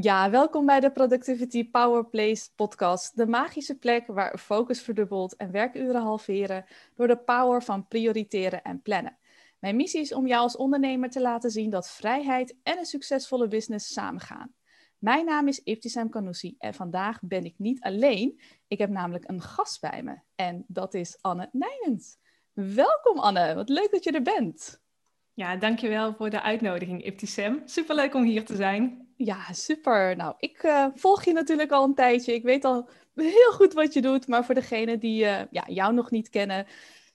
Ja, welkom bij de Productivity Power Place podcast. De magische plek waar focus verdubbelt en werkuren halveren door de power van prioriteren en plannen. Mijn missie is om jou als ondernemer te laten zien dat vrijheid en een succesvolle business samengaan. Mijn naam is Ibtisam Kanoussi en vandaag ben ik niet alleen. Ik heb namelijk een gast bij me en dat is Anne Nijnens. Welkom Anne, wat leuk dat je er bent. Ja, dankjewel voor de uitnodiging Ibtisam. Superleuk om hier te zijn. Ja, super. Nou, ik uh, volg je natuurlijk al een tijdje. Ik weet al heel goed wat je doet. Maar voor degenen die uh, ja, jou nog niet kennen,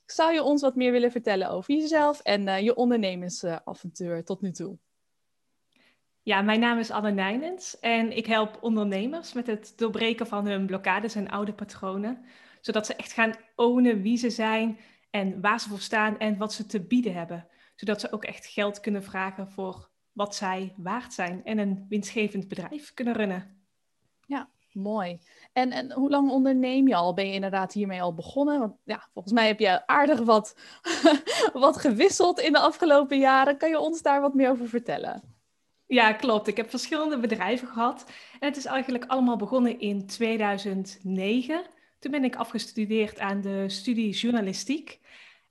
zou je ons wat meer willen vertellen over jezelf en uh, je ondernemersavontuur tot nu toe? Ja, mijn naam is Anne Nijnens en ik help ondernemers met het doorbreken van hun blokkades en oude patronen. Zodat ze echt gaan ownen wie ze zijn en waar ze voor staan en wat ze te bieden hebben. Zodat ze ook echt geld kunnen vragen voor wat zij waard zijn en een winstgevend bedrijf kunnen runnen. Ja, mooi. En, en hoe lang onderneem je al? Ben je inderdaad hiermee al begonnen? Want ja, volgens mij heb je aardig wat, wat gewisseld in de afgelopen jaren. Kan je ons daar wat meer over vertellen? Ja, klopt. Ik heb verschillende bedrijven gehad. En het is eigenlijk allemaal begonnen in 2009. Toen ben ik afgestudeerd aan de studie journalistiek.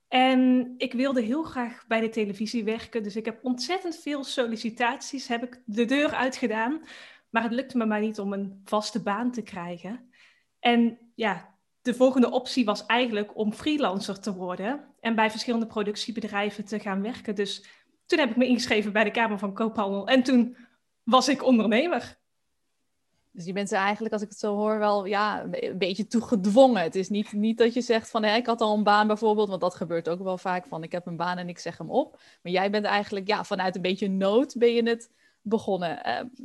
En ik wilde heel graag bij de televisie werken, dus ik heb ontzettend veel sollicitaties, heb ik de deur uitgedaan. Maar het lukte me maar niet om een vaste baan te krijgen. En ja, de volgende optie was eigenlijk om freelancer te worden en bij verschillende productiebedrijven te gaan werken. Dus toen heb ik me ingeschreven bij de Kamer van Koophandel en toen was ik ondernemer. Dus je bent ze eigenlijk, als ik het zo hoor, wel ja, een beetje toegedwongen. Het is niet, niet dat je zegt van, hé, ik had al een baan bijvoorbeeld, want dat gebeurt ook wel vaak van, ik heb een baan en ik zeg hem op. Maar jij bent eigenlijk, ja, vanuit een beetje nood ben je het begonnen.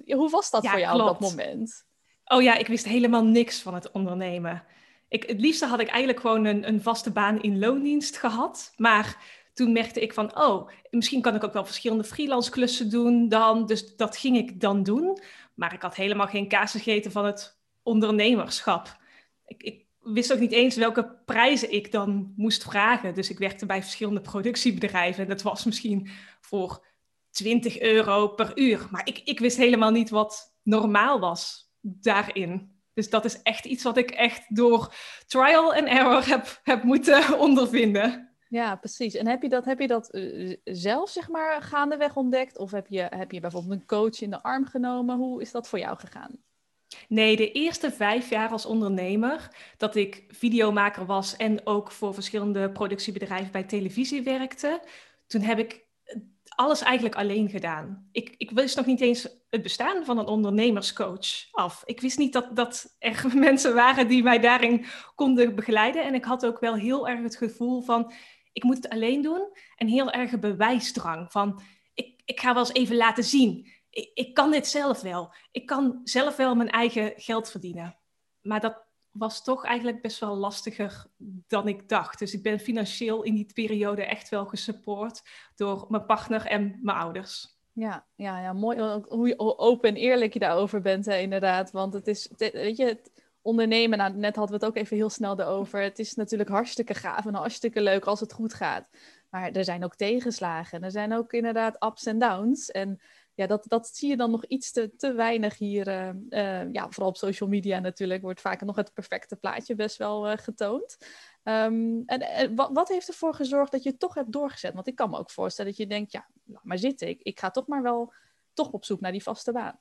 Uh, hoe was dat voor jou op dat moment? Oh ja, ik wist helemaal niks van het ondernemen. Ik, het liefste had ik eigenlijk gewoon een, een vaste baan in loondienst gehad. Maar toen merkte ik van, oh, misschien kan ik ook wel verschillende freelance klussen doen dan. Dus dat ging ik dan doen. Maar ik had helemaal geen kaas gegeten van het ondernemerschap. Ik, ik, wist ook niet eens welke prijzen ik dan moest vragen. Dus ik werkte bij verschillende productiebedrijven. En dat was misschien voor 20 euro per uur. Maar ik, ik wist helemaal niet wat normaal was daarin. Dus dat is echt iets wat ik echt door trial and error heb, heb moeten ondervinden. Ja, precies. En heb je dat, heb je dat uh, zelf, zeg maar, gaandeweg ontdekt? Of heb je, heb je bijvoorbeeld een coach in de arm genomen? Hoe is dat voor jou gegaan? Nee, de eerste vijf jaar als ondernemer, dat ik videomaker was en ook voor verschillende productiebedrijven bij televisie werkte, toen heb ik alles eigenlijk alleen gedaan. Ik, ik wist nog niet eens het bestaan van een ondernemerscoach af. Ik wist niet dat, dat er mensen waren die mij daarin konden begeleiden. En ik had ook wel heel erg het gevoel van, ik moet het alleen doen. En heel erg bewijsdrang van, ik, ik ga wel eens even laten zien. Ik, ik kan dit zelf wel. Ik kan zelf wel mijn eigen geld verdienen. Maar dat was toch eigenlijk best wel lastiger dan ik dacht. Dus ik ben financieel in die periode echt wel gesupport door mijn partner en mijn ouders. Ja, ja, ja mooi hoe open en eerlijk je daarover bent, hè, inderdaad. Want het is, weet je, ondernemen, nou, net hadden we het ook even heel snel erover. Het is natuurlijk hartstikke gaaf en hartstikke leuk als het goed gaat. Maar er zijn ook tegenslagen. Er zijn ook inderdaad ups en downs. En ja, dat, dat zie je dan nog iets te, te weinig hier. Uh, uh, ja, vooral op social media natuurlijk wordt vaak nog het perfecte plaatje best wel uh, getoond. Um, en, wat, heeft ervoor gezorgd dat je toch hebt doorgezet? Want ik kan me ook voorstellen dat je denkt, ja, maar zitten. Ik, ik ga toch maar wel toch op zoek naar die vaste baan.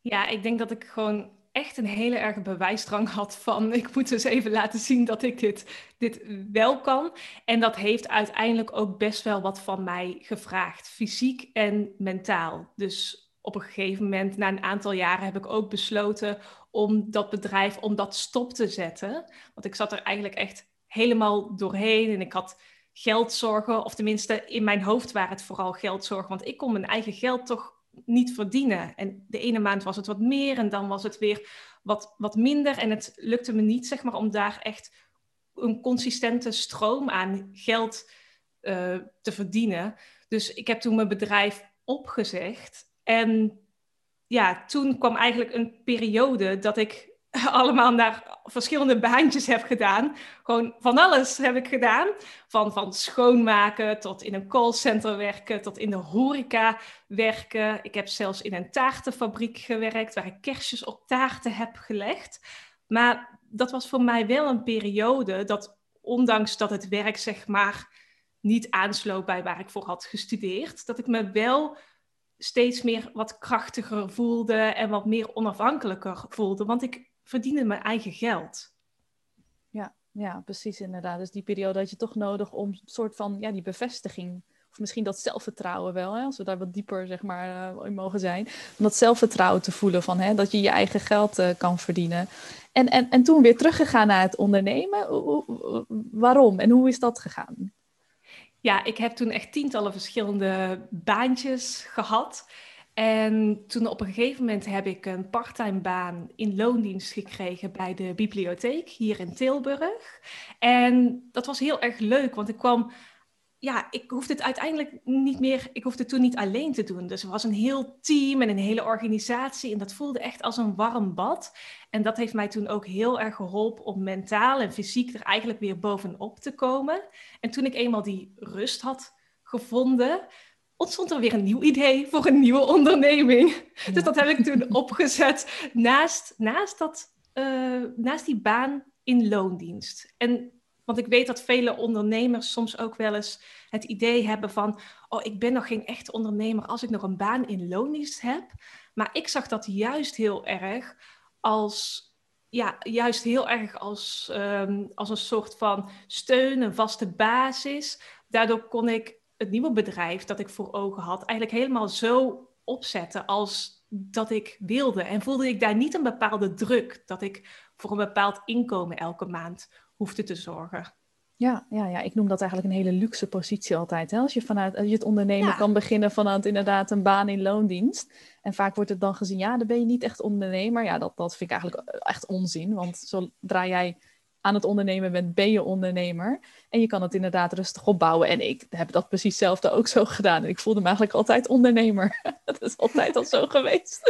Ja, ik denk dat ik gewoon echt een hele erge bewijsdrang had van ik moet dus even laten zien dat ik dit, dit wel kan. En dat heeft uiteindelijk ook best wel wat van mij gevraagd, fysiek en mentaal. Dus op een gegeven moment, na een aantal jaren, heb ik ook besloten om dat bedrijf, om dat stop te zetten. Want ik zat er eigenlijk echt helemaal doorheen en ik had geldzorgen, of tenminste in mijn hoofd waren het vooral geldzorgen, want ik kon mijn eigen geld toch niet verdienen. En de ene maand was het wat meer en dan was het weer wat, wat minder. En het lukte me niet, zeg maar, om daar echt een consistente stroom aan geld uh, te verdienen. Dus ik heb toen mijn bedrijf opgezegd. En ja, toen kwam eigenlijk een periode dat ik allemaal naar verschillende baantjes heb gedaan. Gewoon van alles heb ik gedaan. Van, van schoonmaken tot in een callcenter werken, tot in de horeca werken. Ik heb zelfs in een taartenfabriek gewerkt, waar ik kerstjes op taarten heb gelegd. Maar dat was voor mij wel een periode dat, ondanks dat het werk zeg maar niet aansloot bij waar ik voor had gestudeerd, dat ik me wel steeds meer wat krachtiger voelde en wat meer onafhankelijker voelde. Want ik verdienen mijn eigen geld. Ja, ja, precies inderdaad. Dus die periode had je toch nodig om een soort van ja, die bevestiging, of misschien dat zelfvertrouwen wel, hè, als we daar wat dieper zeg maar, uh, in mogen zijn, om dat zelfvertrouwen te voelen van hè, dat je je eigen geld uh, kan verdienen. En, en, en toen weer teruggegaan naar het ondernemen. Waarom en hoe is dat gegaan? Ja, ik heb toen echt tientallen verschillende baantjes gehad. En toen op een gegeven moment heb ik een parttime baan in loondienst gekregen bij de bibliotheek hier in Tilburg. En dat was heel erg leuk, want ik kwam ja, ik hoefde het uiteindelijk niet meer, ik hoefde het toen niet alleen te doen. Dus er was een heel team en een hele organisatie en dat voelde echt als een warm bad. En dat heeft mij toen ook heel erg geholpen om mentaal en fysiek er eigenlijk weer bovenop te komen. En toen ik eenmaal die rust had gevonden, ontstond er weer een nieuw idee voor een nieuwe onderneming. Dus dat heb ik toen opgezet naast, naast, dat, uh, naast die baan in loondienst. En want ik weet dat vele ondernemers soms ook wel eens het idee hebben van, oh, ik ben nog geen echte ondernemer als ik nog een baan in loondienst heb. Maar ik zag dat juist heel erg als, ja, juist heel erg als, um, als een soort van steun, een vaste basis. Daardoor kon ik het nieuwe bedrijf dat ik voor ogen had, eigenlijk helemaal zo opzetten als dat ik wilde. En voelde ik daar niet een bepaalde druk dat ik voor een bepaald inkomen elke maand hoefde te zorgen. Ja, ja, ja, ik noem dat eigenlijk een hele luxe positie altijd. Hè? Als je vanuit als je het ondernemen kan beginnen vanuit inderdaad een baan in loondienst. En vaak wordt het dan gezien, ja, dan ben je niet echt ondernemer. Ja, dat, dat vind ik eigenlijk echt onzin. Want zodra jij aan het ondernemen bent, ben je ondernemer. En je kan het inderdaad rustig opbouwen. En ik heb dat precies hetzelfde ook zo gedaan. En ik voelde me eigenlijk altijd ondernemer. dat is altijd al zo geweest.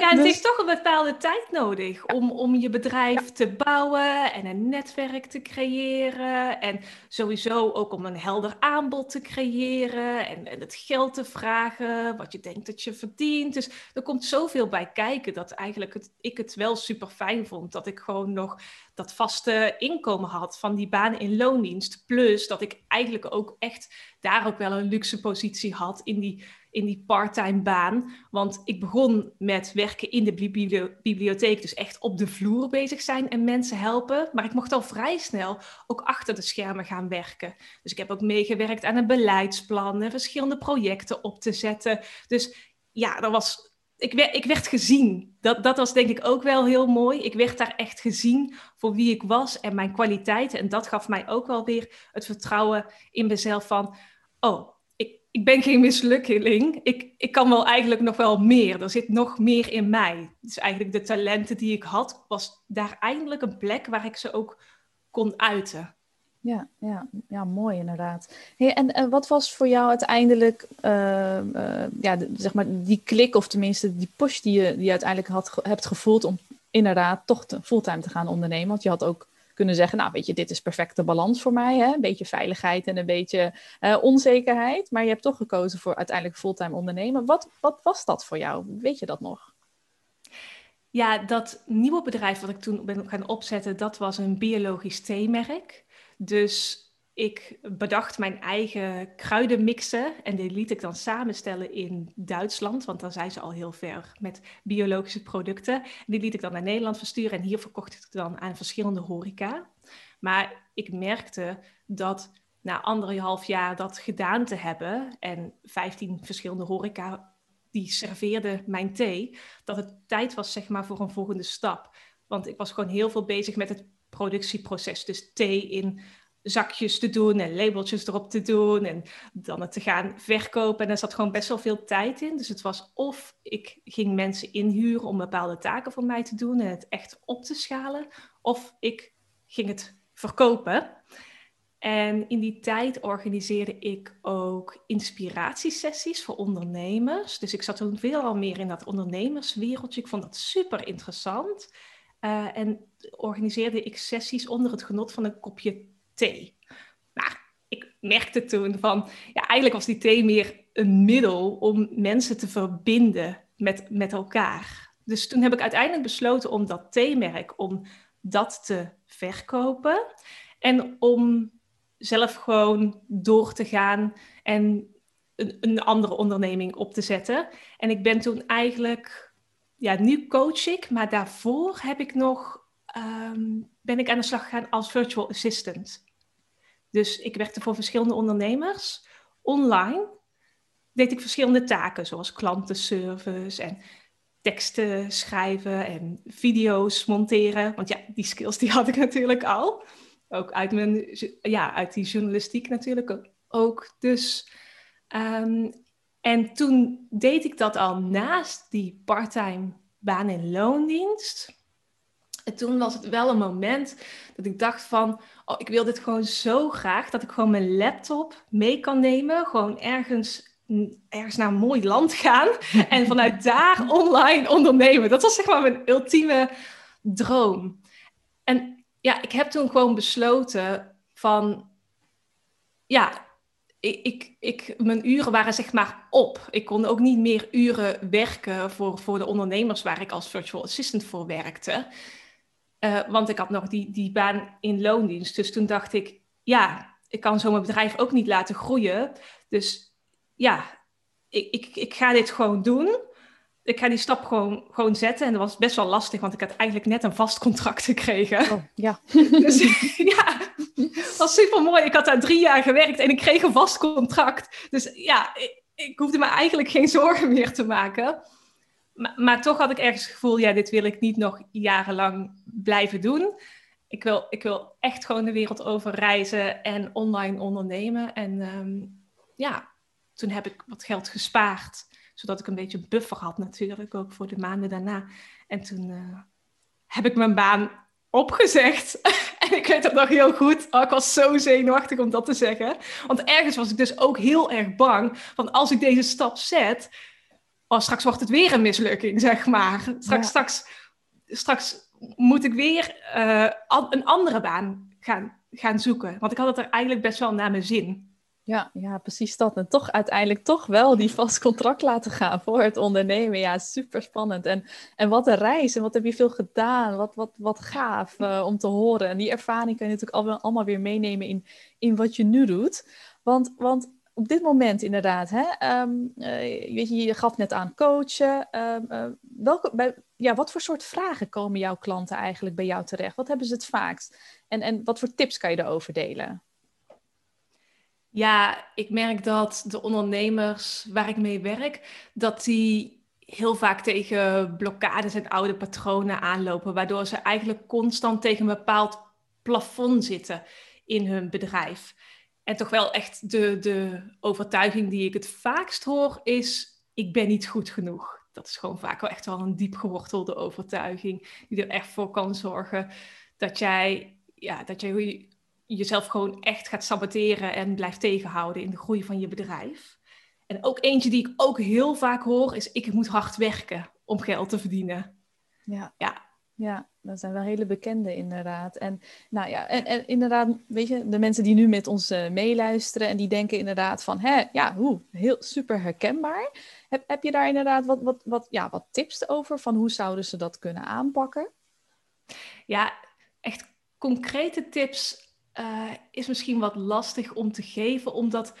Ja, het dus... heeft toch een bepaalde tijd nodig om, om je bedrijf te bouwen en een netwerk te creëren. En sowieso ook om een helder aanbod te creëren. En, en het geld te vragen, wat je denkt dat je verdient. Dus er komt zoveel bij kijken dat eigenlijk het, ik het wel super fijn vond. Dat ik gewoon nog dat vaste inkomen had van die baan in loondienst. Plus dat ik eigenlijk ook echt daar ook wel een luxe positie had in die, in die parttime baan. Want ik begon met werken in de bibliotheek, dus echt op de vloer bezig zijn en mensen helpen. Maar ik mocht al vrij snel ook achter de schermen gaan werken. Dus ik heb ook meegewerkt aan een beleidsplan en verschillende projecten op te zetten. Dus ja, dat was ik, werd, ik werd gezien. Dat, dat was denk ik ook wel heel mooi. Ik werd daar echt gezien voor wie ik was en mijn kwaliteiten. En dat gaf mij ook wel weer het vertrouwen in mezelf van... oh, ik, ik ben geen mislukkeling. Ik, ik kan wel eigenlijk nog wel meer. Er zit nog meer in mij. Dus eigenlijk de talenten die ik had, was daar eindelijk een plek waar ik ze ook kon uiten. Ja, ja, ja, mooi inderdaad. En, en wat was voor jou uiteindelijk uh, uh, ja, zeg maar die klik, of tenminste die push die je, die uiteindelijk had, hebt gevoeld om inderdaad toch te, fulltime te gaan ondernemen? Want je had ook kunnen zeggen, nou weet je, dit is perfecte balans voor mij. Hè? Een beetje veiligheid en een beetje uh, onzekerheid. Maar je hebt toch gekozen voor uiteindelijk fulltime ondernemen. Wat, wat was dat voor jou? Weet je dat nog? Ja, dat nieuwe bedrijf wat ik toen ben gaan opzetten, dat was een biologisch theemerk. Dus ik bedacht mijn eigen kruidenmixen en die liet ik dan samenstellen in Duitsland, want dan zijn ze al heel ver met biologische producten. die liet ik dan naar Nederland versturen en hier verkocht ik het dan aan verschillende horeca. Maar ik merkte dat na anderhalf jaar dat gedaan te hebben en 15 verschillende horeca die serveerden mijn thee, dat het tijd was zeg maar voor een volgende stap. Want ik was gewoon heel veel bezig met het productieproces. Dus thee in zakjes te doen en labeltjes erop te doen en dan het te gaan verkopen. En er zat gewoon best wel veel tijd in. Dus het was of ik ging mensen inhuren om bepaalde taken voor mij te doen en het echt op te schalen, of ik ging het verkopen. En in die tijd organiseerde ik ook inspiratiesessies voor ondernemers. Dus ik zat toen veel al meer in dat ondernemerswereldje. Ik vond dat super interessant. Uh, en organiseerde ik sessies onder het genot van een kopje thee. Nou, ik merkte toen van, ja, eigenlijk was die thee meer een middel om mensen te verbinden met, met elkaar. Dus toen heb ik uiteindelijk besloten om dat theemerk, om dat te verkopen. En om zelf gewoon door te gaan en een, een, andere onderneming op te zetten. En ik ben toen eigenlijk, ja, nu coach ik, maar daarvoor heb ik nog, ehm, ben ik aan de slag gegaan als virtual assistant. Dus ik werkte voor verschillende ondernemers. Online deed ik verschillende taken, zoals klantenservice en teksten schrijven en video's monteren. Want ja, die skills die had ik natuurlijk al. Ook uit, mijn, ja, uit die journalistiek natuurlijk ook. Dus, um, en toen deed ik dat al naast die parttime baan in loondienst. En toen was het wel een moment dat ik dacht van, oh, ik wil dit gewoon zo graag dat ik gewoon mijn laptop mee kan nemen, gewoon ergens ergens naar een mooi land gaan en vanuit daar online ondernemen. Dat was zeg maar mijn ultieme droom. En ja, ik heb toen gewoon besloten van, ja, ik, ik, ik, mijn uren waren zeg maar op. Ik kon ook niet meer uren werken voor, voor de ondernemers waar ik als virtual assistant voor werkte. Uh, want ik had nog die, die baan in loondienst. Dus toen dacht ik, ja, ik kan zo mijn bedrijf ook niet laten groeien. Dus ja, ik, ik, ik ga dit gewoon doen. Ik ga die stap gewoon, gewoon zetten. En dat was best wel lastig, want ik had eigenlijk net een vast contract gekregen. Oh, ja. dus ja, was super mooi. Ik had daar drie jaar gewerkt en ik kreeg een vast contract. Dus ja, ik, ik hoefde me eigenlijk geen zorgen meer te maken. Maar, maar, toch had ik ergens het gevoel, ja, dit wil ik niet nog jarenlang blijven doen. Ik wil, ik wil echt gewoon de wereld over reizen en online ondernemen. En um, ja, toen heb ik wat geld gespaard, zodat ik een beetje buffer had natuurlijk, ook voor de maanden daarna. En toen uh, heb ik mijn baan opgezegd. en ik weet het nog heel goed. Oh, ik was zo zenuwachtig om dat te zeggen. Want ergens was ik dus ook heel erg bang van als ik deze stap zet, oh, straks wordt het weer een mislukking, zeg maar. Straks, straks, straks moet ik weer uh, een andere baan gaan, gaan zoeken. Want ik had het er eigenlijk best wel naar mijn zin. Ja, ja, precies dat. En toch uiteindelijk toch wel die vast contract laten gaan voor het ondernemen. Ja, super spannend. En, en wat een reis. En wat heb je veel gedaan. Wat, wat, wat gaaf uh, om te horen. En die ervaring kan je natuurlijk allemaal weer meenemen in, in wat je nu doet. Want, want op dit moment inderdaad, hè, um, uh, weet je, je gaf net aan coachen. Um, uh, welke, bij, ja, wat voor soort vragen komen jouw klanten eigenlijk bij jou terecht? Wat hebben ze het vaakst? En, en wat voor tips kan je erover delen? Ja, ik merk dat de ondernemers waar ik mee werk, dat die heel vaak tegen blokkades en oude patronen aanlopen, waardoor ze eigenlijk constant tegen een bepaald plafond zitten in hun bedrijf. En toch wel echt de, de overtuiging die ik het vaakst hoor is, ik ben niet goed genoeg. Dat is gewoon vaak wel echt wel een diep gewortelde overtuiging, die er echt voor kan zorgen dat jij, ja, dat jij jezelf gewoon echt gaat saboteren en blijft tegenhouden in de groei van je bedrijf. En ook eentje die ik ook heel vaak hoor is: ik moet hard werken om geld te verdienen. Ja. Ja. Ja, dat zijn wel hele bekende inderdaad. En nou ja, en, en inderdaad, weet je, de mensen die nu met ons uh, meeluisteren en die denken inderdaad van, hè, ja, hoe, heel super herkenbaar. Heb, heb je daar inderdaad wat, wat, wat, ja, wat tips over van hoe zouden ze dat kunnen aanpakken? Ja, echt concrete tips uh, is misschien wat lastig om te geven, omdat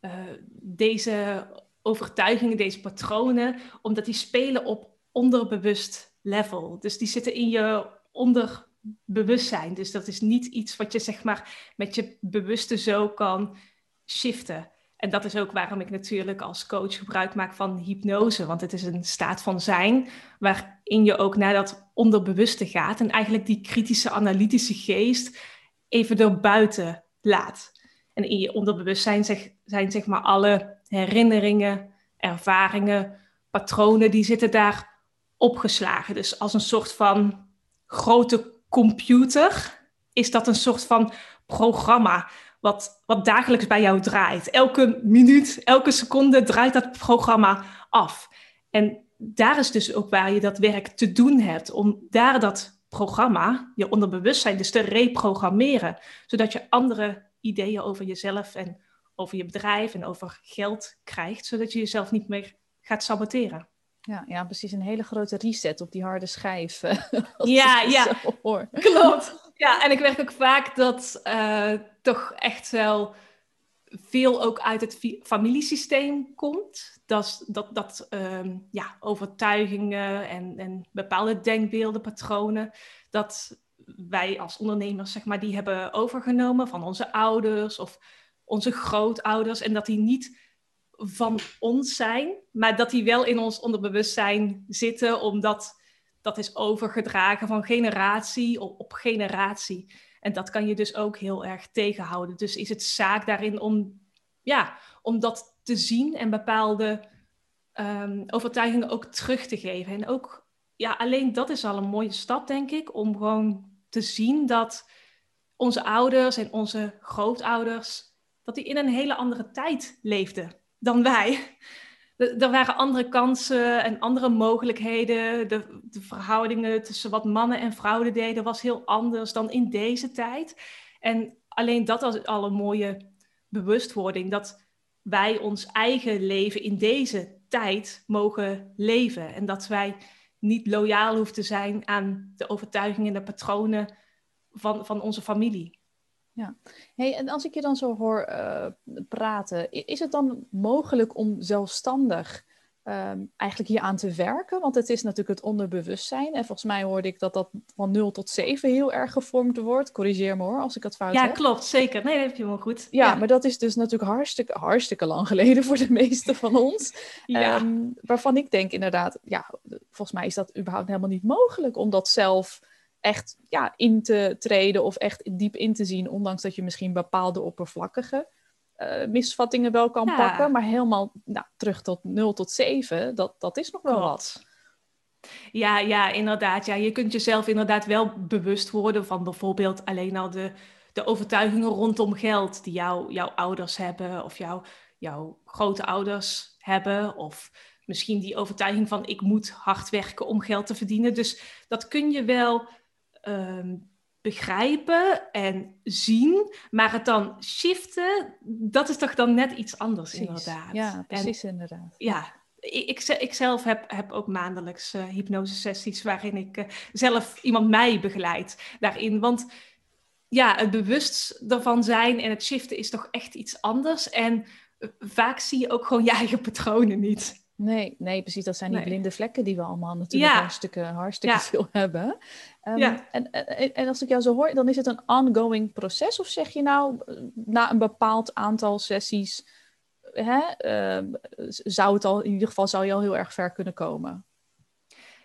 uh, deze overtuigingen, deze patronen, omdat die spelen op onderbewust level. Dus die zitten in je onderbewustzijn. Dus dat is niet iets wat je zeg maar met je bewuste zo kan shiften. En dat is ook waarom ik natuurlijk als coach gebruik maak van hypnose. Want het is een staat van zijn waarin je ook naar dat onderbewuste gaat. En eigenlijk die kritische, analytische geest even erbuiten laat. En in je onderbewustzijn zeg, zijn zeg maar alle herinneringen, ervaringen, patronen, die zitten daar opgeslagen. Dus als een soort van grote computer is dat een soort van programma wat, wat dagelijks bij jou draait. Elke minuut, elke seconde draait dat programma af. En daar is dus ook waar je dat werk te doen hebt, om daar dat programma, je onderbewustzijn, dus te reprogrammeren, zodat je andere ideeën over jezelf en over je bedrijf en over geld krijgt, zodat je jezelf niet meer gaat saboteren. Ja, ja, precies. Een hele grote reset op die harde schijf. ja, ja. Klopt. Ja, en ik merk ook vaak dat uh, toch echt wel veel ook uit het familiesysteem komt. Dat, dat, dat um, ja, overtuigingen en, en bepaalde denkbeelden, patronen, dat wij als ondernemers, zeg maar, die hebben overgenomen van onze ouders of onze grootouders. En dat die niet van ons zijn, maar dat die wel in ons onderbewustzijn zitten, omdat dat is overgedragen van generatie op, op generatie. En dat kan je dus ook heel erg tegenhouden. Dus is het zaak daarin om, ja, om dat te zien en bepaalde um, overtuigingen ook terug te geven. En ook, ja, alleen dat is al een mooie stap, denk ik, om gewoon te zien dat onze ouders en onze grootouders, dat die in een hele andere tijd leefden dan wij. Er waren andere kansen en andere mogelijkheden. De, de, verhoudingen tussen wat mannen en vrouwen deden was heel anders dan in deze tijd. En alleen dat was al een mooie bewustwording. Dat wij ons eigen leven in deze tijd mogen leven. En dat wij niet loyaal hoeven te zijn aan de overtuigingen en de patronen van, van onze familie. Ja, hey, en als ik je dan zo hoor uh, praten, is het dan mogelijk om zelfstandig um, eigenlijk hier aan te werken? Want het is natuurlijk het onderbewustzijn. En volgens mij hoorde ik dat dat van 0 tot 7 heel erg gevormd wordt. Corrigeer me hoor, als ik het fout ja, heb. Ja, klopt, zeker. Nee, dat heb je wel goed. Ja, maar dat is dus natuurlijk hartstikke, hartstikke lang geleden voor de meeste van ons. ja. Um, waarvan ik denk inderdaad, ja, volgens mij is dat überhaupt helemaal niet mogelijk om dat zelf echt ja, in te treden of echt diep in te zien, ondanks dat je misschien bepaalde oppervlakkige uh, misvattingen wel kan pakken, maar helemaal nou, terug tot 0 tot 7, dat, dat is nog wel wat. Ja, ja, inderdaad. Ja, je kunt jezelf inderdaad wel bewust worden van bijvoorbeeld alleen al de, de overtuigingen rondom geld die jou, jouw ouders hebben of jou, jouw grote ouders hebben. Of misschien die overtuiging van ik moet hard werken om geld te verdienen. Dus dat kun je wel Ehm, begrijpen en zien, maar het dan shiften, dat is toch dan net iets anders inderdaad. Ja, precies inderdaad. Ja, ik, ik, zelf heb, heb ook maandelijks uh, hypnosesessies waarin ik uh, zelf iemand mij begeleid daarin. Want ja, het bewust ervan zijn en het shiften is toch echt iets anders. En eh, vaak zie je ook gewoon je eigen patronen niet. Nee, nee, precies. Dat zijn die blinde vlekken die we allemaal natuurlijk hartstikke, hartstikke veel hebben. Um, ja. en, en, en, als ik jou zo hoor, dan is het een ongoing proces? Of zeg je nou, na een bepaald aantal sessies, hè, uh, zou het al, in ieder geval zou je al heel erg ver kunnen komen?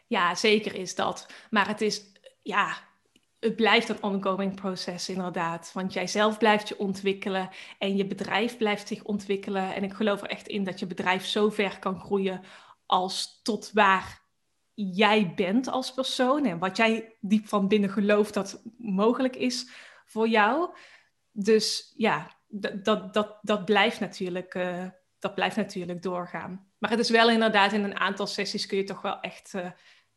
Ja, zeker is dat. Maar het is, ja, het blijft een ongoing proces inderdaad. Want jij zelf blijft je ontwikkelen en je bedrijf blijft zich ontwikkelen. En ik geloof er echt in dat je bedrijf zo ver kan groeien als tot waar jij bent als persoon. En wat jij diep van binnen gelooft dat mogelijk is voor jou. Dus ja, dat, dat, dat, blijft natuurlijk, uh, dat blijft natuurlijk doorgaan. Maar het is wel inderdaad in een aantal sessies kun je toch wel echt, uh,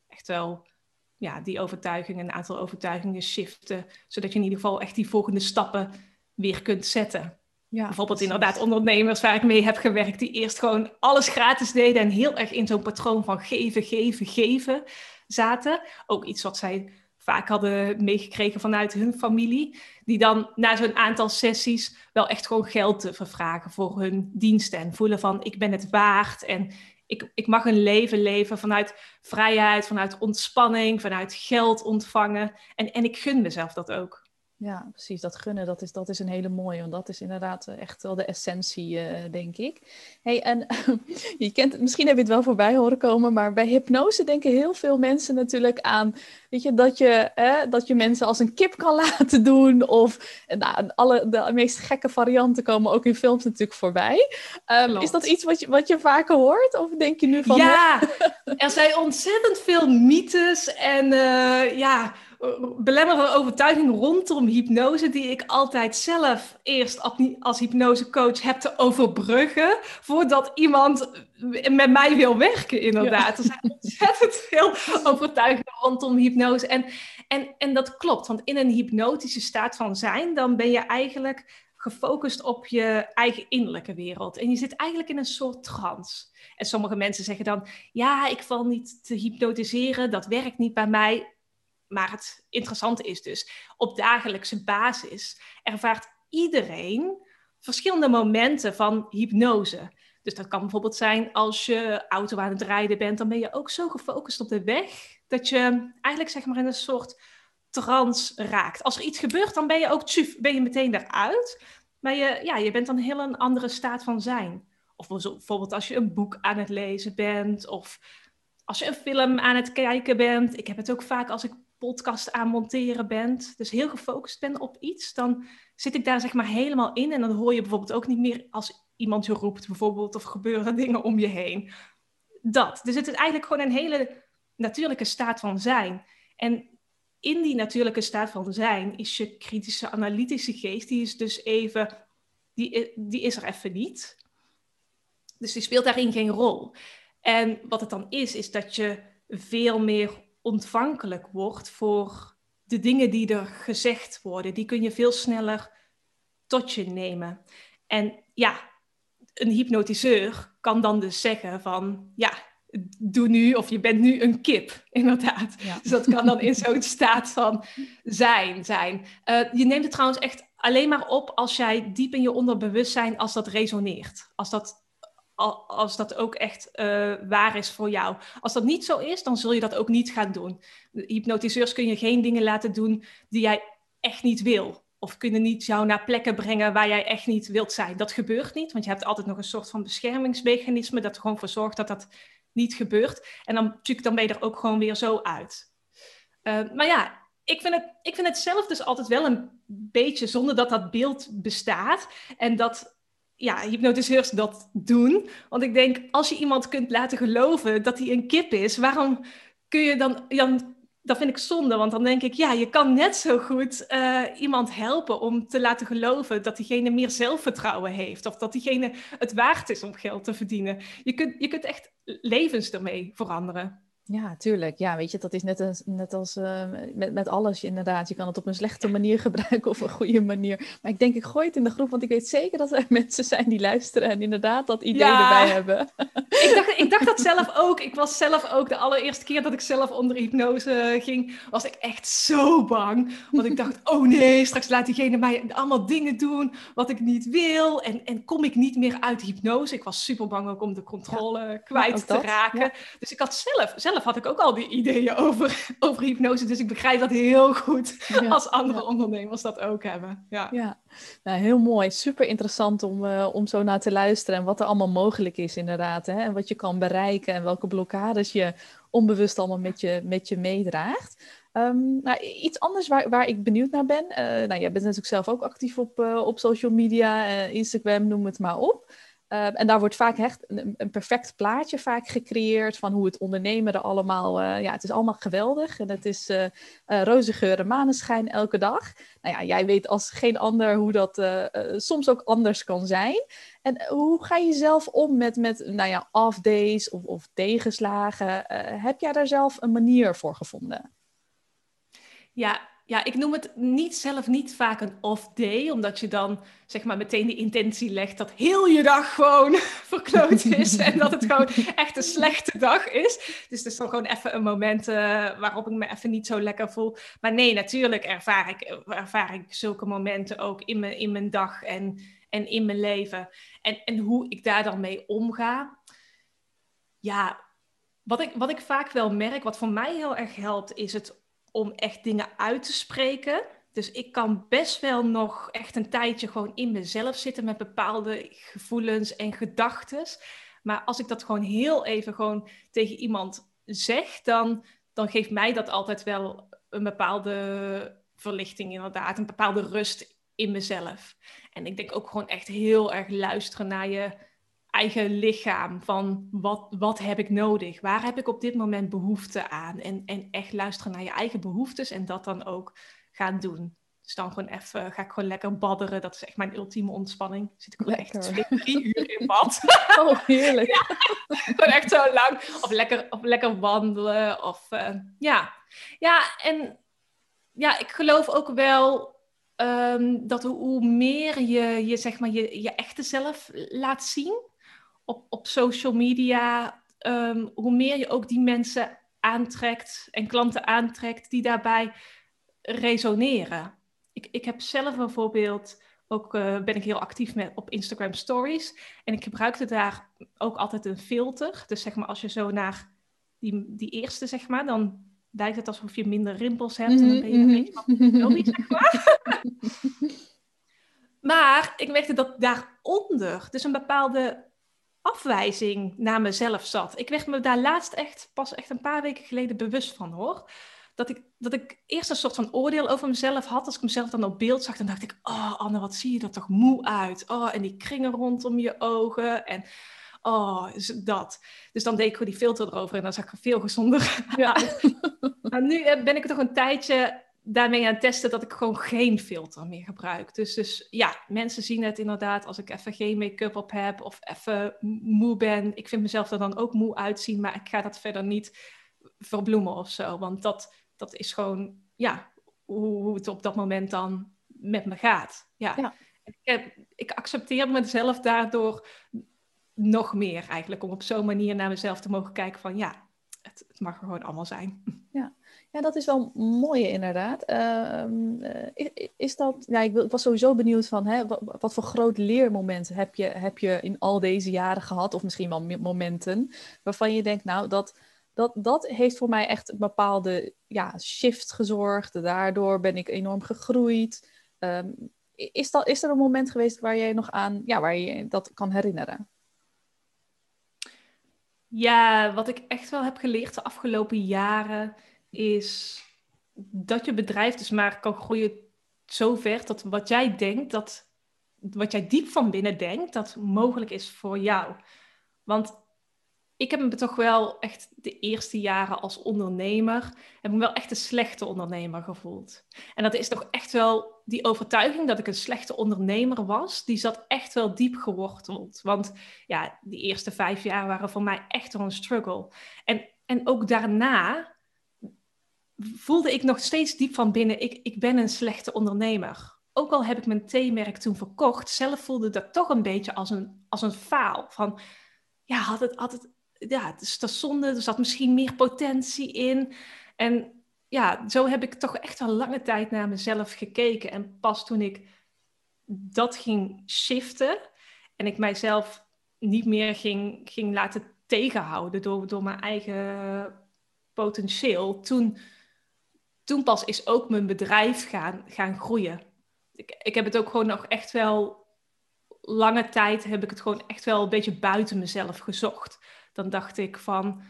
echt wel ja, die overtuigingen, een aantal overtuigingen shiften, zodat je in ieder geval echt die volgende stappen weer kunt zetten. Ja, Bijvoorbeeld inderdaad ondernemers waar ik mee heb gewerkt, die eerst gewoon alles gratis deden en heel erg in zo'n patroon van geven, geven, geven zaten. Ook iets wat zij vaak hadden meegekregen vanuit hun familie, die dan na zo'n aantal sessies wel echt gewoon geld te vervragen voor hun diensten en voelen van ik ben het waard en ik, ik mag een leven leven vanuit vrijheid, vanuit ontspanning, vanuit geld ontvangen. En, en ik gun mezelf dat ook. Ja, precies. Dat gunnen, dat is, dat is een hele mooie. Want dat is inderdaad eh, echt wel de essentie, uh, denk ik. Hey, en je kent misschien heb je het wel voorbij horen komen, maar bij hypnose denken heel veel mensen natuurlijk aan, weet je, dat je, dat je mensen als een kip kan laten doen. Of nou, alle, de meest gekke varianten komen ook in films natuurlijk voorbij. Um, is dat iets wat je, wat je vaker hoort? Of denk je nu van... Ja, er zijn ontzettend veel mythes en uh, ja belemmerende overtuiging rondom hypnose, die ik altijd zelf eerst als hypnosecoach heb te overbruggen, voordat iemand met mij wil werken, inderdaad. Er zijn ontzettend veel overtuigingen rondom hypnose. En, En, en dat klopt, want in een hypnotische staat van zijn, dan ben je eigenlijk gefocust op je eigen innerlijke wereld. En je zit eigenlijk in een soort trance. En sommige mensen zeggen dan, ja, ik val niet te hypnotiseren, dat werkt niet bij mij. Maar het interessante is dus, op dagelijkse basis ervaart iedereen verschillende momenten van hypnose. Dus dat kan bijvoorbeeld zijn als je auto aan het rijden bent, dan ben je ook zo gefocust op de weg dat je eigenlijk zeg maar in een soort trance raakt. Als er iets gebeurt, dan ben je ook tjuf, ben je meteen eruit. Maar je, ja, je bent dan heel een andere staat van zijn. Of bijvoorbeeld als je een boek aan het lezen bent, of als je een film aan het kijken bent. Ik heb het ook vaak als ik podcast aan monteren ben, dus heel gefocust ben op iets, dan zit ik daar zeg maar helemaal in. En dan hoor je bijvoorbeeld ook niet meer als iemand je roept, bijvoorbeeld, of gebeuren dingen om je heen. Dat. Dus het is eigenlijk gewoon een hele natuurlijke staat van zijn. En in die natuurlijke staat van zijn is je kritische analytische geest, die is dus even, die, die is er even niet. Dus die speelt daarin geen rol. En wat het dan is, is dat je veel meer ontvankelijk wordt voor de dingen die er gezegd worden. Die kun je veel sneller tot je nemen. En ja, een hypnotiseur kan dan dus zeggen van ja, doe nu of je bent nu een kip, inderdaad. Dus dat kan dan in zo'n staat van zijn zijn. Uh, je neemt het trouwens echt alleen maar op als jij diep in je onderbewustzijn, als dat resoneert. Als dat, als dat ook echt uh, waar is voor jou. Als dat niet zo is, dan zul je dat ook niet gaan doen. Hypnotiseurs kun je geen dingen laten doen die jij echt niet wil. Of kunnen niet jou naar plekken brengen waar jij echt niet wilt zijn. Dat gebeurt niet, want je hebt altijd nog een soort van beschermingsmechanisme dat er gewoon voor zorgt dat dat niet gebeurt. En dan, natuurlijk, dan ben je er ook gewoon weer zo uit. Uh, maar ja, ik vind, het, ik vind het zelf dus altijd wel een beetje zonder dat dat beeld bestaat. En dat ja, hypnotiseurs dat doen. Want ik denk, als je iemand kunt laten geloven dat hij een kip is, waarom kun je dan, dan dat vind ik zonde, want dan denk ik, ja, je kan net zo goed uh, iemand helpen om te laten geloven dat diegene meer zelfvertrouwen heeft of dat diegene het waard is om geld te verdienen. Je kunt, je kunt echt levens ermee veranderen. Ja, tuurlijk. Ja, weet je, dat is net, als, net als uh, met, met alles inderdaad. Je kan het op een slechte manier gebruiken of een goede manier. Maar ik denk, ik gooi het in de groep, want ik weet zeker dat er mensen zijn die luisteren en inderdaad dat idee erbij hebben. Ik dacht, ik dacht dat zelf ook. Ik was zelf ook de allereerste keer dat ik zelf onder hypnose ging, was ik echt zo bang. Want ik dacht, oh nee, straks laat diegene mij allemaal dingen doen wat ik niet wil. En, en kom ik niet meer uit hypnose. Ik was super bang ook om de controle kwijt te raken. Dus ik had zelf, zelf had ik ook al die ideeën over, over hypnose. Dus ik begrijp dat heel goed als andere ondernemers dat ook hebben. Ja, ja. Nou, heel mooi. Super interessant om, uh, om zo naar te luisteren. En wat er allemaal mogelijk is inderdaad. Hè? En wat je kan bereiken. En welke blokkades je onbewust allemaal met je, met je meedraagt. Um, nou, iets anders waar, waar ik benieuwd naar ben. Uh, nou, jij bent natuurlijk zelf ook actief op, uh, op social media, Instagram, noem het maar op. Uh, en daar wordt vaak echt een, perfect plaatje vaak gecreëerd van hoe het ondernemen er allemaal... Uh, ja, het is allemaal geweldig en het is uh, roze geuren, maneschijn elke dag. Nou ja, jij weet als geen ander hoe dat soms ook anders kan zijn. En hoe ga je zelf om met, met nou ja, off days of, of tegenslagen? heb jij daar zelf een manier voor gevonden? Ja, ja, ik noem het niet zelf niet vaak een off day, omdat je dan zeg maar meteen de intentie legt dat heel je dag gewoon verkloot is en dat het gewoon echt een slechte dag is. Dus het is dan gewoon even een moment uh, waarop ik me even niet zo lekker voel. Maar nee, natuurlijk ervaar ik, ervaar ik zulke momenten ook in mijn, in mijn dag en, en in mijn leven. En, en hoe ik daar dan mee omga. Ja, wat ik, wat ik vaak wel merk, wat voor mij heel erg helpt, is het om echt dingen uit te spreken. Dus ik kan best wel nog echt een tijdje gewoon in mezelf zitten met bepaalde gevoelens en gedachten. Maar als ik dat gewoon heel even gewoon tegen iemand zeg, dan, dan geeft mij dat altijd wel een bepaalde verlichting, inderdaad. Een bepaalde rust in mezelf. En ik denk ook gewoon echt heel erg luisteren naar je eigen lichaam. Van wat, wat heb ik nodig? Waar heb ik op dit moment behoefte aan? En, en echt luisteren naar je eigen behoeftes en dat dan ook gaan doen. Dus dan gewoon even, ga ik gewoon lekker badderen. Dat is echt mijn ultieme ontspanning. Zit ik gewoon echt twee, drie uur in bad. Oh, heerlijk. gewoon echt zo lang. Of lekker, of lekker wandelen. Of uh, ja. Ja, en ja, ik geloof ook wel ehm, dat hoe meer je je, zeg maar, je, je echte zelf laat zien op, op social media, ehm, hoe meer je ook die mensen aantrekt en klanten aantrekt die daarbij resoneren. Ik, ik heb zelf bijvoorbeeld ook uh, ben ik heel actief met, op Instagram Stories. En ik gebruikte daar ook altijd een filter. Dus zeg maar, als je zo naar die, die eerste, zeg maar, dan lijkt het alsof je minder rimpels hebt. En dan ben je een beetje wat niet, zeg maar. maar ik merkte dat daaronder dus een bepaalde afwijzing naar mezelf zat. Ik werd me daar laatst echt, pas echt een paar weken geleden bewust van, hoor dat ik, dat ik eerst een soort van oordeel over mezelf had. Als ik mezelf dan op beeld zag, dan dacht ik... Oh, Anne, wat zie je er toch moe uit. Oh, en die kringen rondom je ogen. En oh, is dat. Dus dan deed ik gewoon die filter erover en dan zag ik er veel gezonder ja. uit. maar nu eh, ben ik toch een tijdje daarmee aan het testen dat ik gewoon geen filter meer gebruik. Dus, dus ja, mensen zien het inderdaad als ik even geen make-up op heb of even moe ben. Ik vind mezelf er dan ook moe uitzien, maar ik ga dat verder niet verbloemen of zo. Want dat, dat is gewoon, ja, hoe, hoe het op dat moment dan met me gaat. Ja. ja. Ik, heb, ik accepteer mezelf daardoor nog meer eigenlijk. Om op zo'n manier naar mezelf te mogen kijken van ja, het, het mag er gewoon allemaal zijn. Ja. Ja, dat is wel mooi inderdaad. Uh, is, dat, ja, ik was sowieso benieuwd van, hè, wat, voor groot leermomenten heb je, heb je in al deze jaren gehad, of misschien wel momenten, waarvan je denkt, nou, dat, dat, dat heeft voor mij echt een bepaalde ja, shift gezorgd. Daardoor ben ik enorm gegroeid. Um, is, dat, is er een moment geweest waar je nog aan, ja, waar je dat kan herinneren? Ja, wat ik echt wel heb geleerd de afgelopen jaren is dat je bedrijf dus maar kan groeien zover dat wat jij denkt, dat wat jij diep van binnen denkt, dat mogelijk is voor jou. Want ik heb me toch wel echt de eerste jaren als ondernemer, heb me wel echt een slechte ondernemer gevoeld. En dat is toch echt wel die overtuiging dat ik een slechte ondernemer was, die zat echt wel diep geworteld. Want ja, die eerste vijf jaar waren voor mij echt een struggle. En, en ook daarna voelde ik nog steeds diep van binnen, ik, ik ben een slechte ondernemer. Ook al heb ik mijn theemerk toen verkocht, zelf voelde dat toch een beetje als een, als een faal. Van, ja, had het, had het ja, het is dat zonde, er zat misschien meer potentie in. En ja, zo heb ik toch echt al lange tijd naar mezelf gekeken. En pas toen ik dat ging shiften en ik mijzelf niet meer ging, ging laten tegenhouden door, door mijn eigen potentieel, toen, toen pas is ook mijn bedrijf gaan, gaan groeien. Ik, ik heb het ook gewoon nog echt wel lange tijd heb ik het gewoon echt wel een beetje buiten mezelf gezocht dan dacht ik van,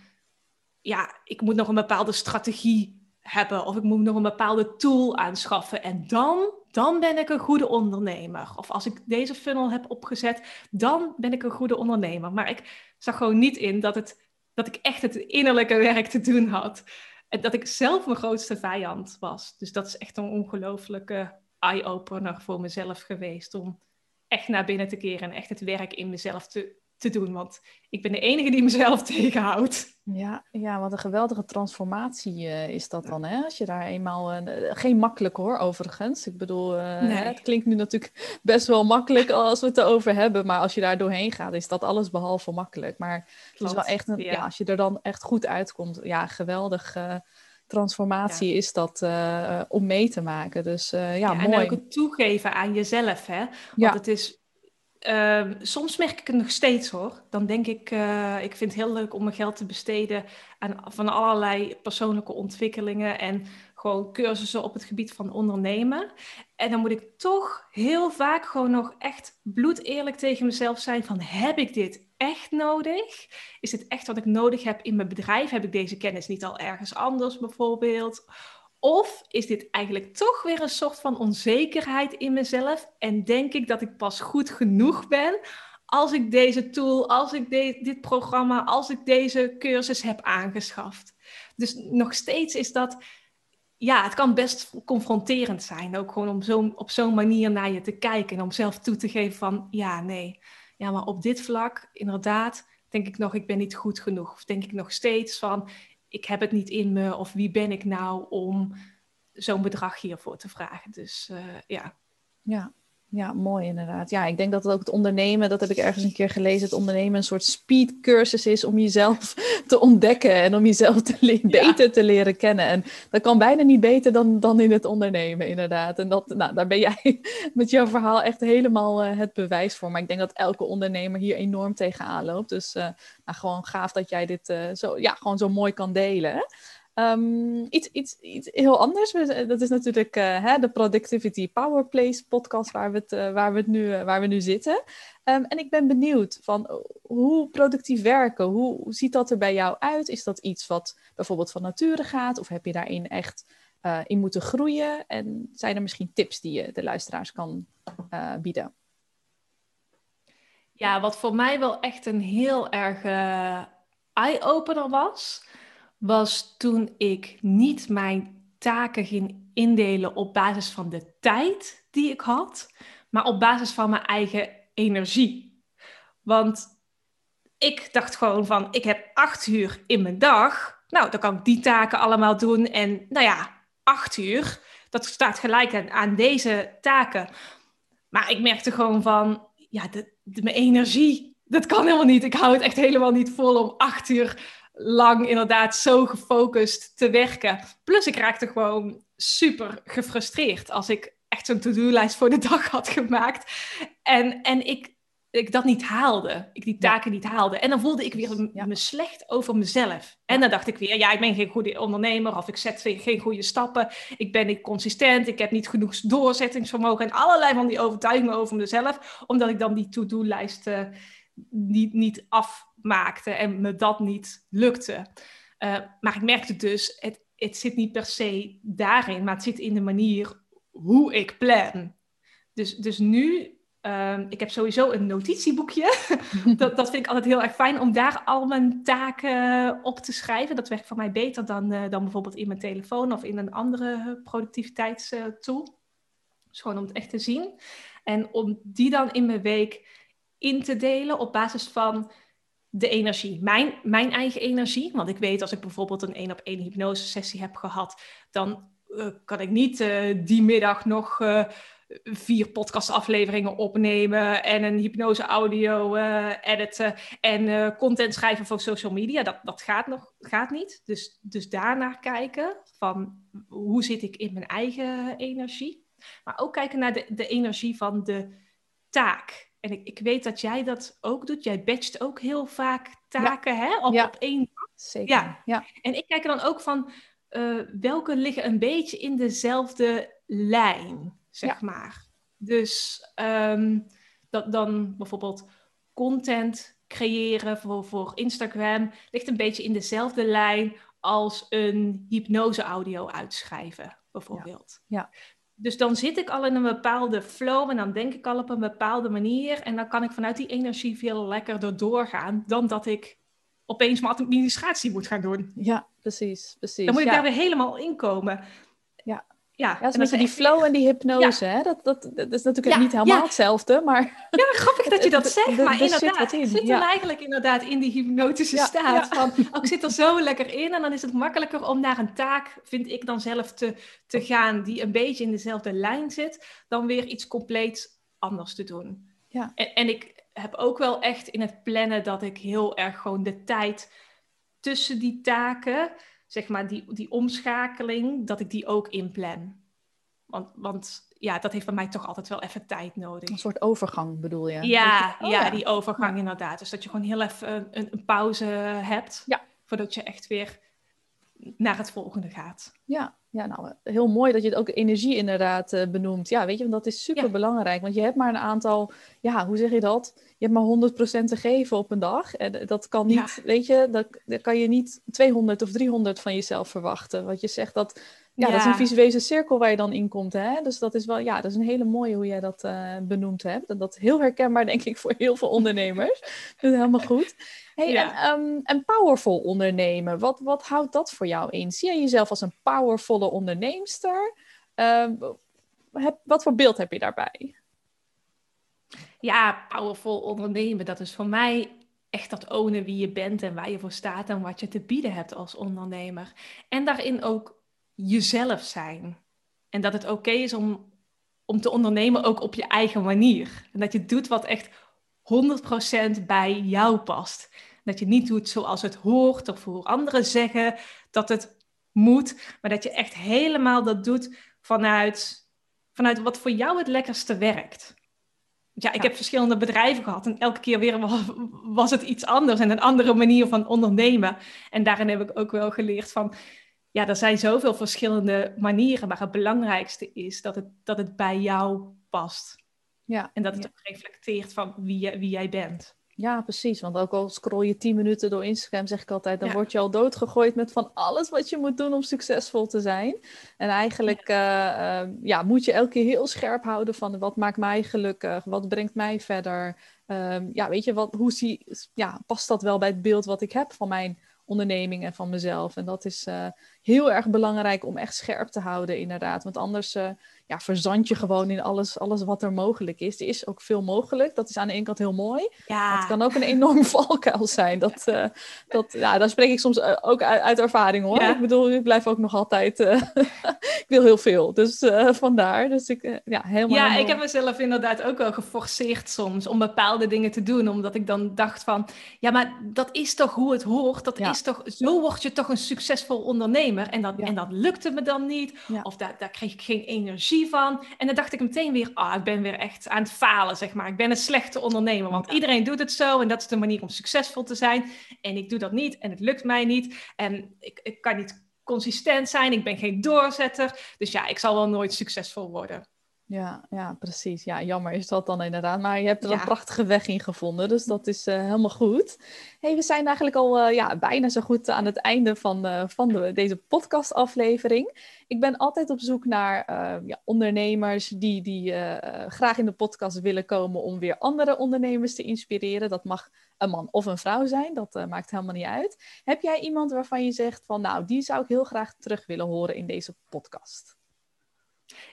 ja, ik moet nog een bepaalde strategie hebben of ik moet nog een bepaalde tool aanschaffen en dan, dan ben ik een goede ondernemer. Of als ik deze funnel heb opgezet, dan ben ik een goede ondernemer. Maar ik zag gewoon niet in dat, het, dat ik echt het innerlijke werk te doen had. Dat ik zelf mijn grootste vijand was. Dus dat is echt een ongelofelijke eye-opener voor mezelf geweest om echt naar binnen te keren en echt het werk in mezelf te te doen. Want ik ben de enige die mezelf tegenhoudt. Ja, ja wat een geweldige transformatie uh, is dat dan. Hè? Als je daar eenmaal. Uh, geen makkelijk hoor, overigens. Ik bedoel, uh, nee. het klinkt nu natuurlijk best wel makkelijk als we het erover hebben. Maar als je daar doorheen gaat, is dat alles behalve makkelijk. Maar het is wel echt een, ja. als je er dan echt goed uitkomt, ja, geweldig transformatie is dat uh, om mee te maken. Dus uh, ja, ja, mooi. En ook het toegeven aan jezelf, hè? Want ja. het is Ehm, soms merk ik het nog steeds hoor. Dan denk ik, uh, ik vind het heel leuk om mijn geld te besteden aan van allerlei persoonlijke ontwikkelingen en gewoon cursussen op het gebied van ondernemen. En dan moet ik toch heel vaak gewoon nog echt bloedeerlijk tegen mezelf zijn van heb ik dit echt nodig? Is dit echt wat ik nodig heb in mijn bedrijf? Heb ik deze kennis niet al ergens anders bijvoorbeeld? Of is dit eigenlijk toch weer een soort van onzekerheid in mezelf en denk ik dat ik pas goed genoeg ben als ik deze tool, als ik dit programma, als ik deze cursus heb aangeschaft? Dus nog steeds is dat, ja, het kan best confronterend zijn, ook gewoon om zo, op zo'n manier naar je te kijken en om zelf toe te geven van, ja, nee, ja, maar op dit vlak, inderdaad, denk ik nog, ik ben niet goed genoeg. Of denk ik nog steeds van, ik heb het niet in me of wie ben ik nou om zo'n bedrag hiervoor te vragen. Dus ja. Ja, ja, mooi inderdaad. Ja, ik denk dat het ook het ondernemen, dat heb ik ergens een keer gelezen, het ondernemen een soort speedcursus is om jezelf te ontdekken en om jezelf te beter te leren kennen. En dat kan bijna niet beter dan, dan in het ondernemen, inderdaad. En dat, nou, daar ben jij met jouw verhaal echt helemaal uh, het bewijs voor. Maar ik denk dat elke ondernemer hier enorm tegenaan loopt. Dus uh, nou, gewoon gaaf dat jij dit uh, zo, ja, gewoon zo mooi kan delen. Hè? Um, iets, iets, iets heel anders. Dat is natuurlijk uh, hè, de Productivity Powerplace podcast waar we, het, uh, waar we, het nu, waar we nu zitten. Um, en ik ben benieuwd van hoe productief werken, hoe, hoe, ziet dat er bij jou uit? Is dat iets wat bijvoorbeeld van nature gaat? Of heb je daarin echt in moeten groeien? En zijn er misschien tips die je de luisteraars kan bieden? Ja, wat voor mij wel echt een heel erg eye-opener was was toen ik niet mijn taken ging indelen op basis van de tijd die ik had, maar op basis van mijn eigen energie. Want ik dacht gewoon van, ik heb acht uur in mijn dag. Nou, dan kan ik die taken allemaal doen. En nou ja, acht uur, dat staat gelijk aan, deze taken. Maar ik merkte gewoon van, ja, de, de, mijn energie, dat kan helemaal niet. Ik hou het echt helemaal niet vol om acht uur lang inderdaad zo gefocust te werken. Plus ik raakte gewoon super gefrustreerd als ik echt zo'n to-do-lijst voor de dag had gemaakt. En, en ik, ik dat niet haalde. Ik die taken niet haalde. En dan voelde ik weer me slecht over mezelf. En dan dacht ik weer, ja, ik ben geen goede ondernemer. Of ik zet geen goede stappen. Ik ben niet consistent. Ik heb niet genoeg doorzettingsvermogen. En allerlei van die overtuigingen over mezelf. Omdat ik dan die to-do-lijst uh, niet, niet afmaakte en me dat niet lukte. Uh, maar ik merkte dus, het, het zit niet per se daarin, maar het zit in de manier hoe ik plan. Dus, dus nu, uh, ik heb sowieso een notitieboekje. dat, dat vind ik altijd heel erg fijn om daar al mijn taken op te schrijven. Dat werkt voor mij beter dan, uh, dan bijvoorbeeld in mijn telefoon of in een andere productiviteitstool. Dus gewoon om het echt te zien. En om die dan in mijn week in te delen op basis van de energie. Mijn, mijn eigen energie. Want ik weet als ik bijvoorbeeld een één op één hypnose sessie heb gehad, dan uh, kan ik niet uh, die middag nog uh, vier podcastafleveringen opnemen en een hypnose audio editen en content schrijven voor social media. Dat, dat gaat nog gaat niet. Dus, dus daarnaar kijken van hoe zit ik in mijn eigen energie. Maar ook kijken naar de, de energie van de taak. En ik, ik weet dat jij dat ook doet. Jij batcht ook heel vaak taken hè? Op, op één dag. Zeker. Ja. ja. En ik kijk er dan ook van uh, welke liggen een beetje in dezelfde lijn, zeg maar. Dus um, dat dan bijvoorbeeld content creëren voor, voor Instagram ligt een beetje in dezelfde lijn als een hypnose-audio uitschrijven, bijvoorbeeld. Ja. ja dus dan zit ik al in een bepaalde flow en dan denk ik al op een bepaalde manier. En dan kan ik vanuit die energie veel lekkerder doorgaan dan dat ik opeens mijn administratie moet gaan doen. Ja, precies. precies dan moet ik daar weer helemaal in komen. Ja, ja, is die flow en die hypnose. Hè? Dat, dat, dat is natuurlijk niet helemaal hetzelfde, maar... Ja, grappig dat je dat zegt, maar inderdaad, zit, zit dan eigenlijk inderdaad in die hypnotische staat van, oh, ik zit er zo lekker in en dan is het makkelijker om naar een taak, vind ik dan zelf, te, te gaan die een beetje in dezelfde lijn zit, dan weer iets compleet anders te doen. Ja. En, en ik heb ook wel echt in het plannen dat ik heel erg gewoon de tijd tussen die taken zeg maar, die, die omschakeling, dat ik die ook inplan. Want, want ja, dat heeft bij mij toch altijd wel even tijd nodig. Een soort overgang bedoel je? Ja, oh, ja, die overgang inderdaad. Dus dat je gewoon heel even een, een pauze hebt. Ja. Voordat je echt weer naar het volgende gaat. Ja, ja, nou, heel mooi dat je het ook energie inderdaad uh, benoemt. Ja, weet je, want dat is super belangrijk. Want je hebt maar een aantal, ja, hoe zeg je dat? Je hebt maar 100% te geven op een dag. En dat kan niet, weet je, dat, dat kan je niet 200 of 300 van jezelf verwachten. Wat je zegt dat ja, dat is een visuele cirkel waar je dan in komt. Hè? Dus dat is wel, ja, dat is een hele mooie hoe jij dat uh, benoemd hebt. En dat is heel herkenbaar, denk ik, voor heel veel ondernemers. dat is helemaal goed. Hey, en, um, en powerful ondernemen, wat, wat houdt dat voor jou in? Zie je jezelf als een powervolle onderneemster? Um, heb, wat voor beeld heb je daarbij? Ja, powerful ondernemen, dat is voor mij echt dat ownen wie je bent en waar je voor staat en wat je te bieden hebt als ondernemer. En daarin ook jezelf zijn. En dat het oké is om, om te ondernemen ook op je eigen manier. En dat je doet wat echt 100% bij jou past. Dat je niet doet zoals het hoort of hoe anderen zeggen dat het moet, maar dat je echt helemaal dat doet vanuit, vanuit wat voor jou het lekkerste werkt. Ja, ik heb verschillende bedrijven gehad en elke keer weer was het iets anders en een andere manier van ondernemen. En daarin heb ik ook wel geleerd van, ja, er zijn zoveel verschillende manieren, maar het belangrijkste is dat het, dat het bij jou past. Ja. En dat het ook reflecteert van wie, wie jij bent. Ja, precies. Want ook al scroll je 10 minuten door Instagram, zeg ik altijd, dan word je al doodgegooid met van alles wat je moet doen om succesvol te zijn. En eigenlijk ja. Eh, ehm, ja moet je elke keer heel scherp houden van wat maakt mij gelukkig, wat brengt mij verder. Um, ja, weet je, wat, hoe zie, ja, past dat wel bij het beeld wat ik heb van mijn onderneming en van mezelf? En dat is uh, heel erg belangrijk om echt scherp te houden, inderdaad. Want anders uh, ja, verzand je gewoon in alles, alles wat er mogelijk is. Er is ook veel mogelijk. Dat is aan de ene kant heel mooi. Ja. het kan ook een enorm valkuil zijn. Dat, uh, dat, ja, daar spreek ik soms eh, ook uit, uit ervaring hoor. Ik bedoel, ik blijf ook nog altijd... Uh, ik wil heel veel. Dus vandaar. Dus ik, ja, helemaal... Ja, ik heb mezelf inderdaad ook wel geforceerd soms om bepaalde dingen te doen. Omdat ik dan dacht van... Ja, maar dat is toch hoe het hoort? Dat is toch... Zo word je toch een succesvol ondernemer. En dat, en dat lukte me dan niet. Of daar, daar kreeg ik geen energie van. En dan dacht ik meteen weer, ah, ik ben weer echt aan het falen, zeg maar. Ik ben een slechte ondernemer, want iedereen doet het zo en dat is de manier om succesvol te zijn. En ik doe dat niet en het lukt mij niet. En ik, ik kan niet consistent zijn, ik ben geen doorzetter. Dus ja, ik zal wel nooit succesvol worden. Ja, ja, precies. Ja, jammer is dat dan inderdaad. Maar je hebt er een prachtige weg in gevonden, dus dat is uh, helemaal goed. hey, we zijn eigenlijk al uh, ja, bijna zo goed aan het einde van, uh, van de, deze podcastaflevering. Ik ben altijd op zoek naar ja, ondernemers die, die graag in de podcast willen komen om weer andere ondernemers te inspireren. Dat mag een man of een vrouw zijn, dat maakt helemaal niet uit. Heb jij iemand waarvan je zegt van nou, die zou ik heel graag terug willen horen in deze podcast?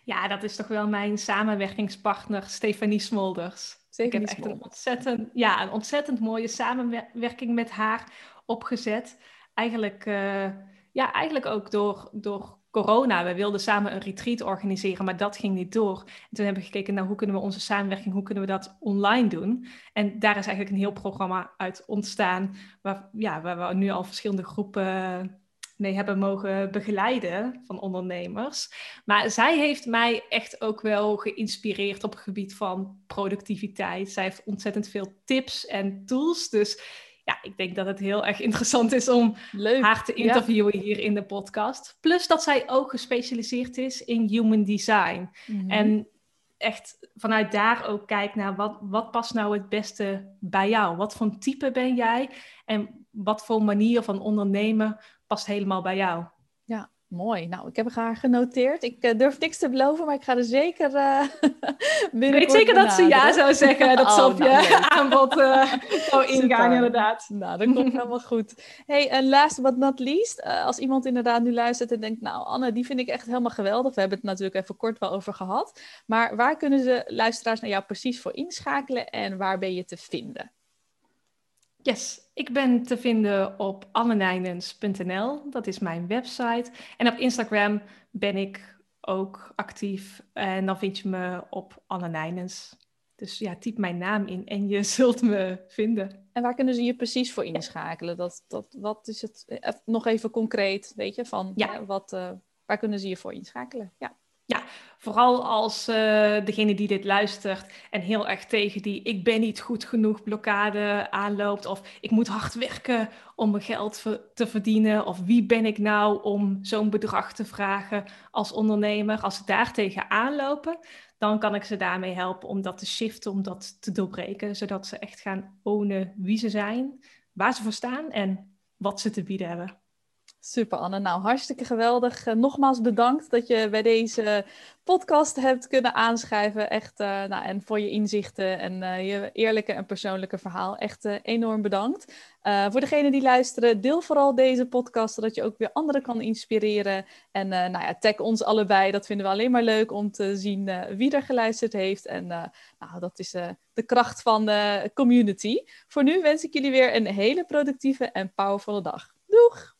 Ja, dat is toch wel mijn samenwerkingspartner Stefanie Smolders. ik heb echt een ontzettend, ja, een ontzettend mooie samenwerking met haar opgezet. Eigenlijk, uh, ja, eigenlijk ook door, door corona. We wilden samen een retreat organiseren, maar dat ging niet door. En toen hebben we gekeken naar hoe kunnen we onze samenwerking, hoe kunnen we dat online doen. En daar is eigenlijk een heel programma uit ontstaan, waar, ja, waar we nu al verschillende groepen mee hebben mogen begeleiden van ondernemers. Maar zij heeft mij echt ook wel geïnspireerd op het gebied van productiviteit. Zij heeft ontzettend veel tips en tools. Dus ja, ik denk dat het heel erg interessant is om haar te interviewen hier in de podcast. Plus dat zij ook gespecialiseerd is in human design. Mhm. En echt vanuit daar ook kijkt naar wat, wat past nou het beste bij jou? Wat voor type ben jij? En wat voor manier van ondernemen past helemaal bij jou. Ja, mooi. Nou, ik heb haar genoteerd. Ik uh, durf niks te beloven, maar ik ga er zeker uh, Ik weet zeker dat ze ja zou zeggen. Dat oh, ze op nou, je aanbod uh, zou ingaan, inderdaad. Nou, dat komt helemaal goed. Hey, en last but not least, als iemand inderdaad nu luistert en denkt... Nou, Anne, die vind ik echt helemaal geweldig. We hebben het natuurlijk even kort wel over gehad. Maar waar kunnen ze luisteraars naar jou precies voor inschakelen en waar ben je te vinden? Yes, ik ben te vinden op annenijnens.nl. Dat is mijn website. En op Instagram ben ik ook actief. En dan vind je me op Annenijnens. Dus ja, typ mijn naam in en je zult me vinden. En waar kunnen ze je precies voor inschakelen? Dat, dat, wat is het? Eh, nog even concreet, weet je, van ja. wat, uh, waar kunnen ze je voor inschakelen? Ja. Ja, vooral als uh, degene die dit luistert en heel erg tegen die ik ben niet goed genoeg blokkade aanloopt. Of ik moet hard werken om mijn geld te verdienen. Of wie ben ik nou om zo'n bedrag te vragen als ondernemer. Als ze daar tegen aanlopen, dan kan ik ze daarmee helpen om dat te shiften, om dat te doorbreken. Zodat ze echt gaan ownen wie ze zijn, waar ze voor staan en wat ze te bieden hebben. Super Anne, nou hartstikke geweldig. Uh, nogmaals bedankt dat je bij deze podcast hebt kunnen aanschrijven. Echt, uh, nou, en voor je inzichten en uh, je eerlijke en persoonlijke verhaal. Echt enorm bedankt. voor degenen die luisteren, deel vooral deze podcast, zodat je ook weer anderen kan inspireren. En nou ja, tag ons allebei. Dat vinden we alleen maar leuk om te zien wie er geluisterd heeft. En nou, dat is de kracht van de community. Voor nu wens ik jullie weer een hele productieve en powervolle dag. Doeg!